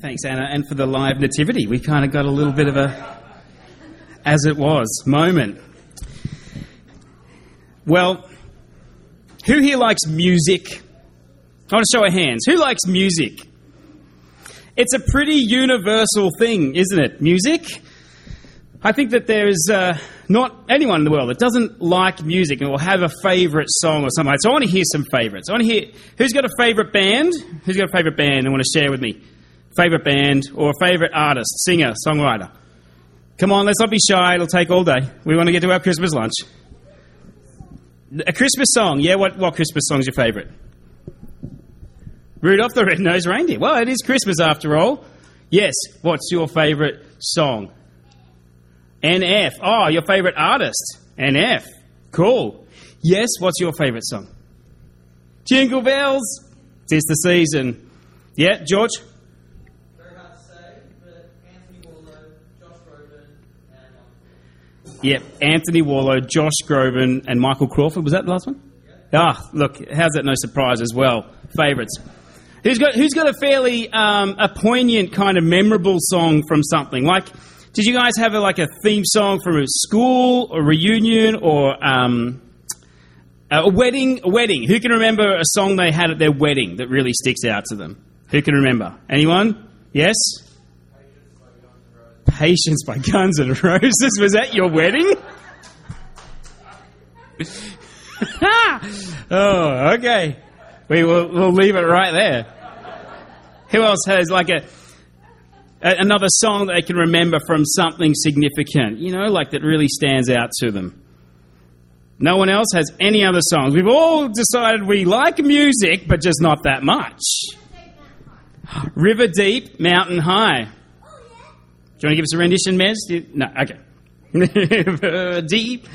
Thanks, Anna, and for the live nativity. We kind of got a little bit of a as it was moment. Well, who here likes music? I want to show of hands. Who likes music? It's a pretty universal thing, isn't it? Music. I think that there is uh, not anyone in the world that doesn't like music and will have a favourite song or something. So I want to hear some favourites. I want to hear who's got a favourite band. Who's got a favourite band and want to share with me? Favourite band or favourite artist, singer, songwriter. Come on, let's not be shy. It'll take all day. We want to get to our Christmas lunch. A Christmas song. Yeah, what, what Christmas song's your favourite? Rudolph the Red-Nosed Reindeer. Well, it is Christmas after all. Yes, what's your favourite song? NF. Oh, your favourite artist? NF. Cool. Yes, what's your favourite song? Jingle Bells. Tis the season. Yeah, George? Yep, Anthony Warlow, Josh Groban, and Michael Crawford. Was that the last one? Ah, look, how's that no surprise as well? Favourites. Who's got who's got a fairly um, a poignant kind of memorable song from something? Like, did you guys have a, like a theme song from a school or reunion or um, a wedding? A wedding. Who can remember a song they had at their wedding that really sticks out to them? Who can remember? Anyone? Yes. Patience by Guns N' Roses. Was that your wedding? oh, okay. We will we'll leave it right there. Who else has like a, a, another song that they can remember from something significant? You know, like that really stands out to them. No one else has any other songs. We've all decided we like music, but just not that much. River Deep, Mountain High. Do you want to give us a rendition, Mez? No, okay. Deep.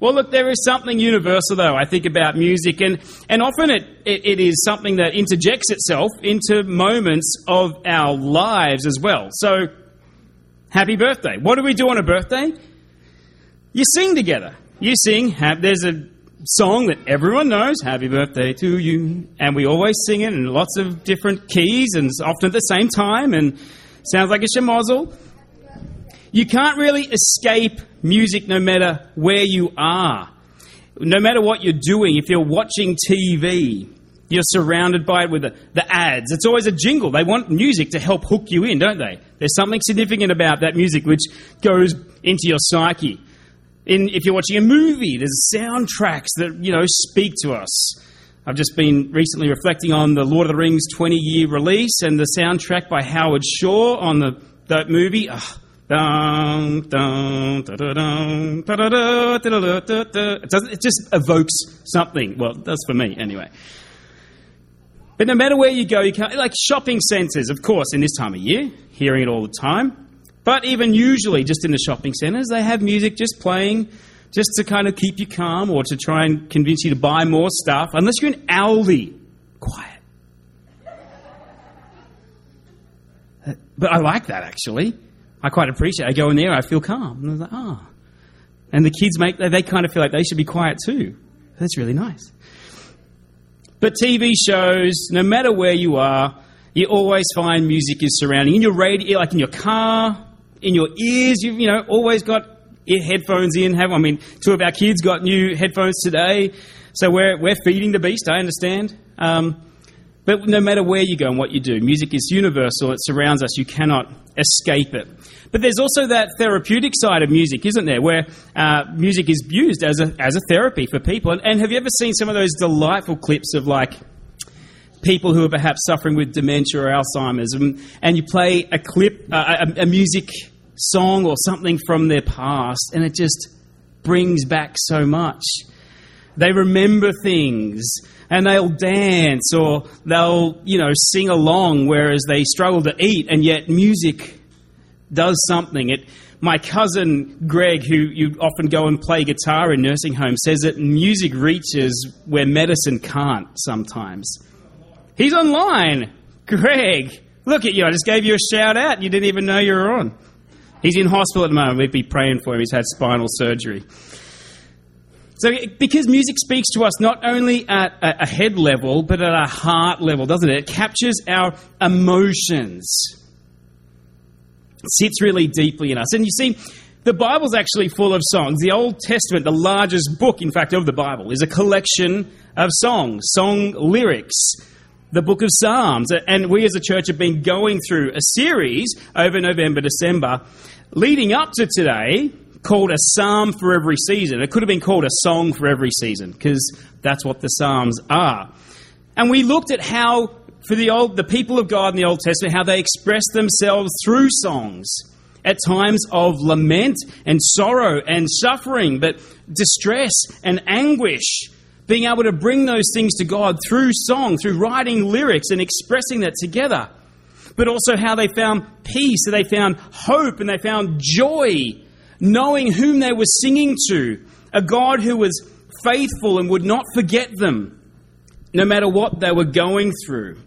Well, look, there is something universal, though, I think, about music, and, and often it, it, it is something that interjects itself into moments of our lives as well. So, happy birthday. What do we do on a birthday? You sing together. You sing. There's a song that everyone knows, Happy Birthday to You, and we always sing it in lots of different keys and often at the same time, and Sounds like a shemozzle. You can't really escape music no matter where you are. No matter what you're doing, if you're watching TV, you're surrounded by it with the, the ads. It's always a jingle. They want music to help hook you in, don't they? There's something significant about that music which goes into your psyche. In, if you're watching a movie, there's soundtracks that, you know, speak to us. I've just been recently reflecting on the Lord of the Rings 20 year release and the soundtrack by Howard Shore on the, that movie. It, just evokes something. Well, does for me anyway. But no matter where you go, you can't, like shopping centres, of course, in this time of year, hearing it all the time. But even usually, just in the shopping centres, they have music just playing just to kind of keep you calm or to try and convince you to buy more stuff, unless you're an Aldi. Quiet. But I like that actually. I quite appreciate it. I go in there, I feel calm. And I was like, oh. And the kids make, they kind of feel like they should be quiet too. That's really nice. But TV shows, no matter where you are, you always find music is surrounding. In your radio, like in your car, in your ears, you've, you know, always got headphones in. Have I mean, two of our kids got new headphones today, so we're we're feeding the beast. I understand. Um, but no matter where you go and what you do, music is universal. It surrounds us. You cannot escape it. But there's also that therapeutic side of music, isn't there? Where uh, music is used as a as a therapy for people. And, and have you ever seen some of those delightful clips of like? people who are perhaps suffering with dementia or Alzheimer's, and, and you play a clip, uh, a, a, music song or something from their past, and it just brings back so much. They remember things and they'll dance or they'll, you know, sing along whereas they struggle to eat, and yet music does something. It, my cousin Greg, who you often go and play guitar in nursing homes, says that music reaches where medicine can't sometimes. He's online. Greg, look at you. I just gave you a shout out. You didn't even know you were on. He's in hospital at the moment. We'd be praying for him. He's had spinal surgery. So, because music speaks to us not only at a head level, but at a heart level, doesn't it? It captures our emotions. It sits really deeply in us. And you see, the Bible's actually full of songs. The Old Testament, the largest book, in fact, of the Bible, is a collection of songs, song lyrics, the book of Psalms. And we as a church have been going through a series over November, December, leading up to today, called a psalm for every season. It could have been called a song for every season because that's what the psalms are. And we looked at how for the old the people of God in the Old Testament how they expressed themselves through songs at times of lament and sorrow and suffering, but distress and anguish. Being able to bring those things to God through song, through writing lyrics and expressing that together. But also how they found peace, they found hope, and they found joy knowing whom they were singing to, a God who was faithful and would not forget them, no matter what they were going through.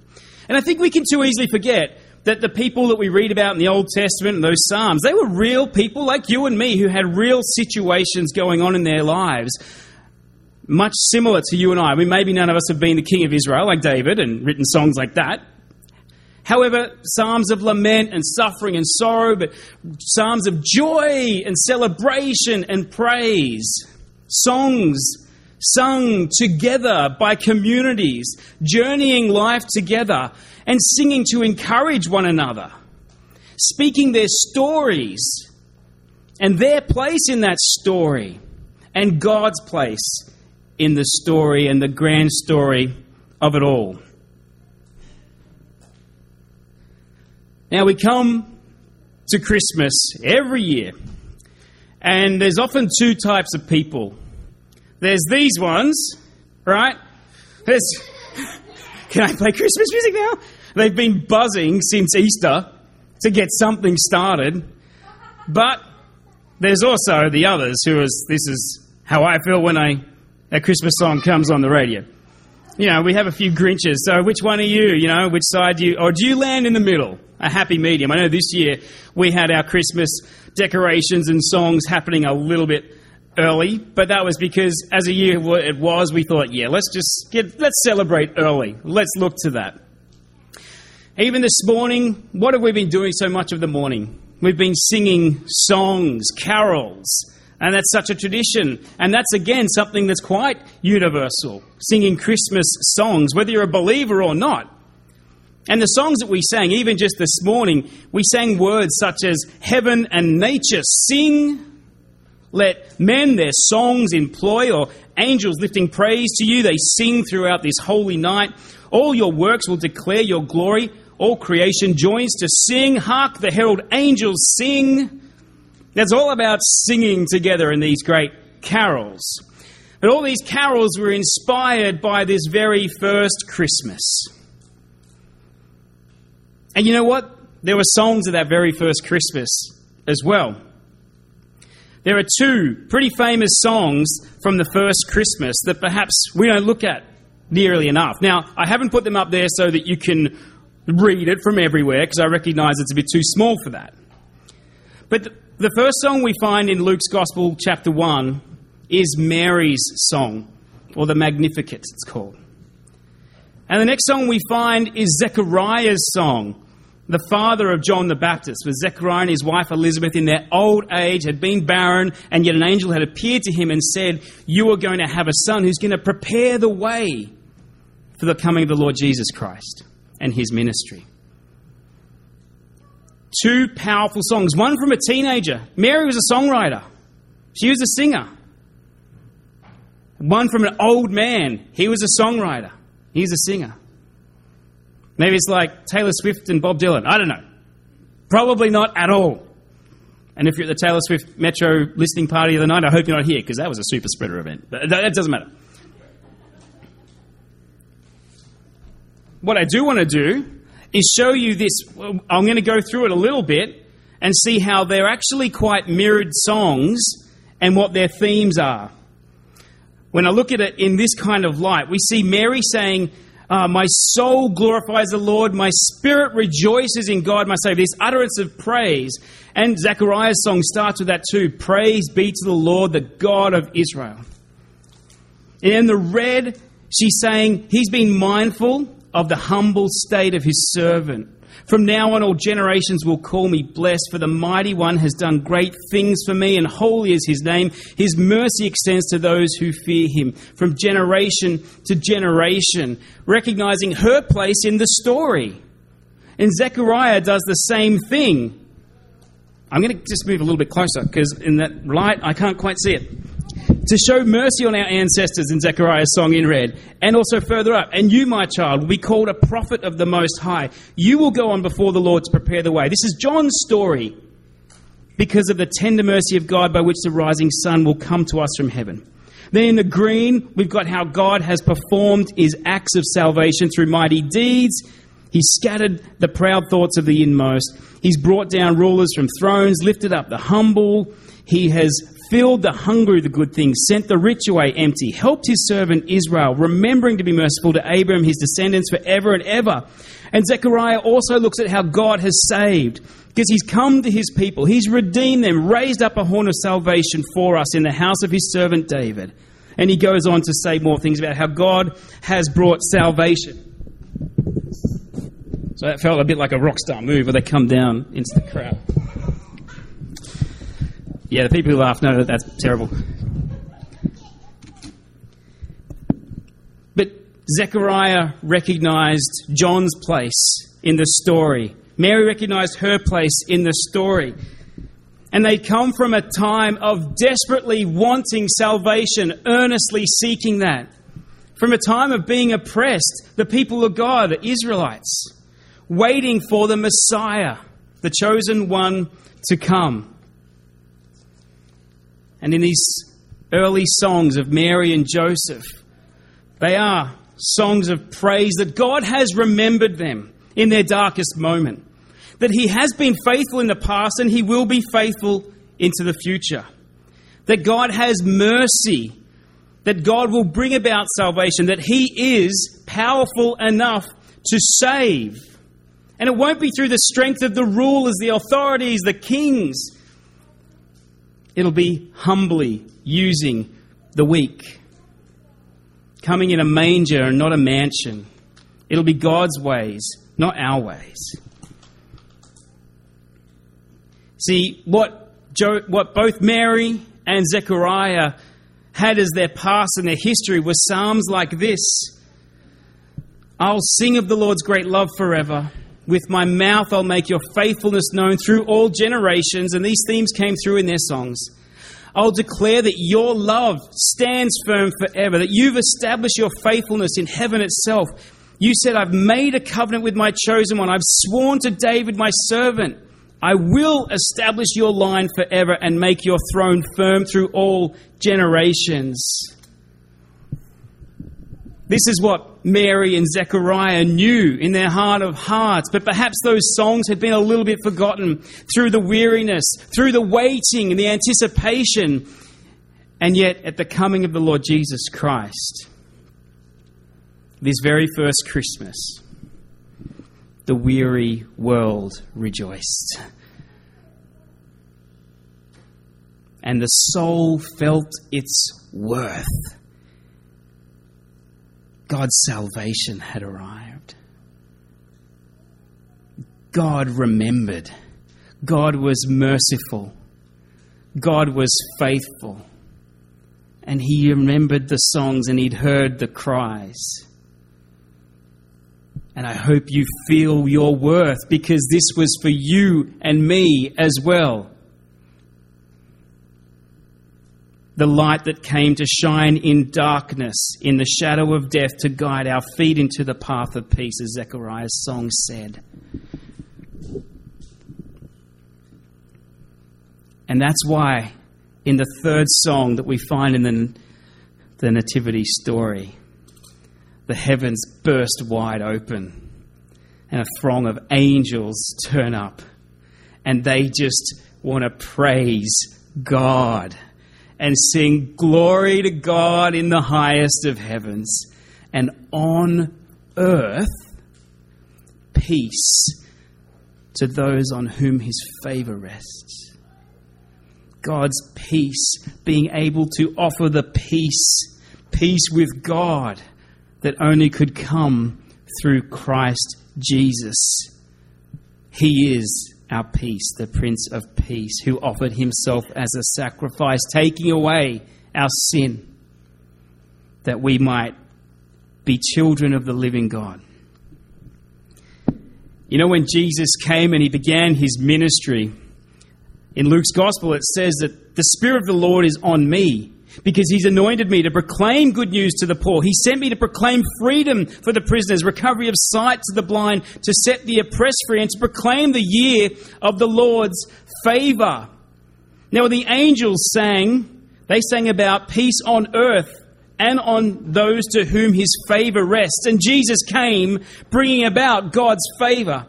And I think we can too easily forget that the people that we read about in the Old Testament and those Psalms, they were real people like you and me who had real situations going on in their lives, much similar to you and I. I mean, maybe none of us have been the king of Israel like David and written songs like that. However, psalms of lament and suffering and sorrow, but psalms of joy and celebration and praise. Songs sung together by communities, journeying life together and singing to encourage one another, speaking their stories and their place in that story and God's place in the story and the grand story of it all. Now, we come to Christmas every year, and there's often two types of people. There's these ones, right? There's, can I play Christmas music now? They've been buzzing since Easter to get something started, but there's also the others who is, this is how I feel when I, a Christmas song comes on the radio. You know, we have a few Grinches, so which one are you? You know, which side do you, or do you land in the middle? a happy medium. I know this year we had our Christmas decorations and songs happening a little bit early, but that was because as a year it was, we thought, yeah, let's just get, let's celebrate early. Let's look to that. Even this morning, what have we been doing so much of the morning? We've been singing songs, carols, and that's such a tradition. And that's again something that's quite universal singing Christmas songs, whether you're a believer or not. And the songs that we sang, even just this morning, we sang words such as heaven and nature sing. Let men their songs employ, or angels lifting praise to you. They sing throughout this holy night. All your works will declare your glory. All creation joins to sing. Hark, the herald angels sing. That's all about singing together in these great carols. But all these carols were inspired by this very first Christmas. And you know what? There were songs of that very first Christmas as well. There are two pretty famous songs from the first Christmas that perhaps we don't look at nearly enough. Now, I haven't put them up there so that you can read it from everywhere because I recognize it's a bit too small for that. But the first song we find in Luke's Gospel, chapter 1, is Mary's song, or the Magnificat, it's called. And the next song we find is Zechariah's song, the father of John the Baptist, with Zechariah and his wife Elizabeth in their old age, had been barren, and yet an angel had appeared to him and said, You are going to have a son who's going to prepare the way for the coming of the Lord Jesus Christ and his ministry. Two powerful songs, one from a teenager. Mary was a songwriter, she was a singer. One from an old man, he was a songwriter, he's a singer. Maybe it's like Taylor Swift and Bob Dylan. I don't know. Probably not at all. And if you're at the Taylor Swift Metro listening party of the night, I hope you're not here because that was a super spreader event. But that doesn't matter. What I do want to do is show you this. I'm going to go through it a little bit and see how they're actually quite mirrored songs and what their themes are. When I look at it in this kind of light, we see Mary saying, uh, my soul glorifies the Lord. My spirit rejoices in God, my Savior. This utterance of praise. And Zechariah's song starts with that too. Praise be to the Lord, the God of Israel. And in the red, she's saying, He's been mindful of the humble state of His servant. From now on, all generations will call me blessed, for the mighty one has done great things for me, and holy is his name. His mercy extends to those who fear him, from generation to generation, recognizing her place in the story. And Zechariah does the same thing. I'm going to just move a little bit closer because in that light I can't quite see it. To show mercy on our ancestors in Zechariah's song in red, and also further up, and you, my child, will be called a prophet of the Most High. You will go on before the Lord to prepare the way. This is John's story because of the tender mercy of God by which the rising sun will come to us from heaven. Then in the green, we've got how God has performed his acts of salvation through mighty deeds He's scattered the proud thoughts of the inmost. He's brought down rulers from thrones, lifted up the humble. He has filled the hungry with the good things, sent the rich away empty, helped his servant Israel, remembering to be merciful to Abraham, his descendants forever and ever. And Zechariah also looks at how God has saved, because he's come to his people, he's redeemed them, raised up a horn of salvation for us in the house of his servant David. And he goes on to say more things about how God has brought salvation. So that felt a bit like a rock star move where they come down into the crowd. Yeah, the people who laugh know that that's terrible. But Zechariah recognized John's place in the story. Mary recognized her place in the story. And they come from a time of desperately wanting salvation, earnestly seeking that. From a time of being oppressed, the people of God, the Israelites waiting for the Messiah, the chosen one to come. And in these early songs of Mary and Joseph, they are songs of praise that God has remembered them in their darkest moment. That He has been faithful in the past and He will be faithful into the future. That God has mercy. That God will bring about salvation. That He is powerful enough to save and it won't be through the strength of the rulers, the authorities, the kings. It'll be humbly using the weak, coming in a manger and not a mansion. It'll be God's ways, not our ways. See, what, jo- what both Mary and Zechariah had as their past and their history were psalms like this I'll sing of the Lord's great love forever. With my mouth, I'll make your faithfulness known through all generations. And these themes came through in their songs. I'll declare that your love stands firm forever, that you've established your faithfulness in heaven itself. You said, I've made a covenant with my chosen one. I've sworn to David, my servant. I will establish your line forever and make your throne firm through all generations. This is what Mary and Zechariah knew in their heart of hearts, but perhaps those songs had been a little bit forgotten through the weariness, through the waiting and the anticipation. And yet, at the coming of the Lord Jesus Christ, this very first Christmas, the weary world rejoiced. And the soul felt its worth God's salvation had arrived. God remembered. God was merciful. God was faithful. And he remembered the songs and he'd heard the cries. And I hope you feel your worth because this was for you and me as well. The light that came to shine in darkness, in the shadow of death, to guide our feet into the path of peace, as Zechariah's song said. And that's why, in the third song that we find in the, the Nativity story, the heavens burst wide open and a throng of angels turn up and they just want to praise God and sing glory to God in the highest of heavens, and on earth peace to those on whom his favor rests. God's peace, being able to offer the peace peace with God that only could come through Christ Jesus. He is our peace, the Prince of Peace, who offered himself as a sacrifice, taking away our sin, that we might be children of the living God. You know, when Jesus came and he began his ministry, in Luke's gospel it says that the Spirit of the Lord is on me because he's anointed me to proclaim good news to the poor. He sent me to proclaim freedom for the prisoners, recovery of sight to the blind, to set the oppressed free, and to proclaim the year of the Lord's favor. Now, the angels sang, they sang about peace on earth and on those to whom his favor rests. And Jesus came bringing about God's favor.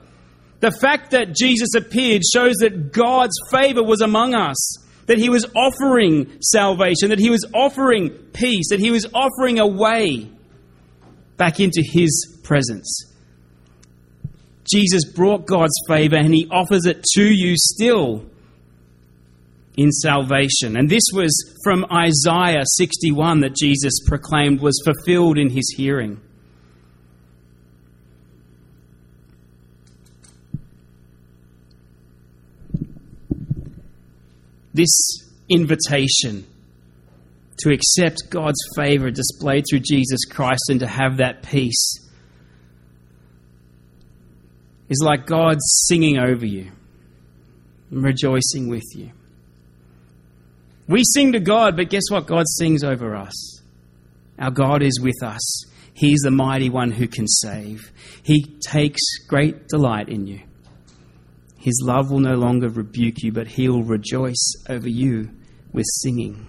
The fact that Jesus appeared shows that God's favor was among us, that he was offering salvation, that he was offering peace, that he was offering a way back into his presence. Jesus brought God's favor and he offers it to you still in salvation. And this was from Isaiah 61 that Jesus proclaimed was fulfilled in his hearing. This invitation to accept God's favor displayed through Jesus Christ and to have that peace is like God singing over you and rejoicing with you. We sing to God, but guess what? God sings over us. Our God is with us. He's the mighty one who can save. He takes great delight in you. His love will no longer rebuke you, but he will rejoice over you with singing.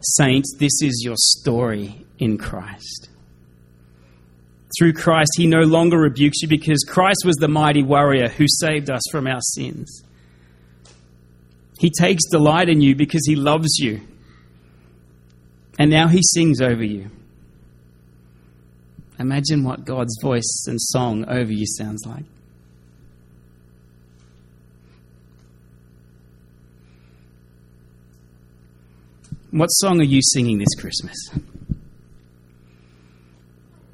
Saints, this is your story in Christ. Through Christ, he no longer rebukes you because Christ was the mighty warrior who saved us from our sins. He takes delight in you because he loves you. And now he sings over you. Imagine what God's voice and song over you sounds like. What song are you singing this Christmas?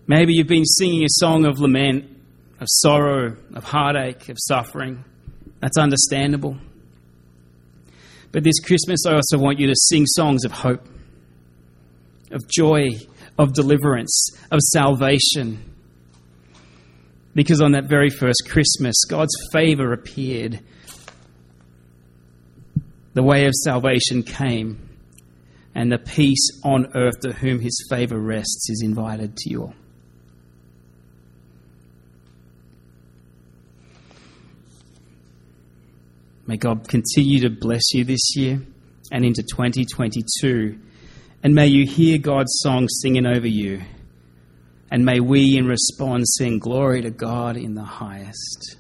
Maybe you've been singing a song of lament, of sorrow, of heartache, of suffering. That's understandable. But this Christmas, I also want you to sing songs of hope, of joy, of deliverance, of salvation. Because on that very first Christmas, God's favor appeared. The way of salvation came, and the peace on earth to whom his favor rests is invited to you all. May God continue to bless you this year and into 2022. And may you hear God's song singing over you. And may we, in response, sing glory to God in the highest.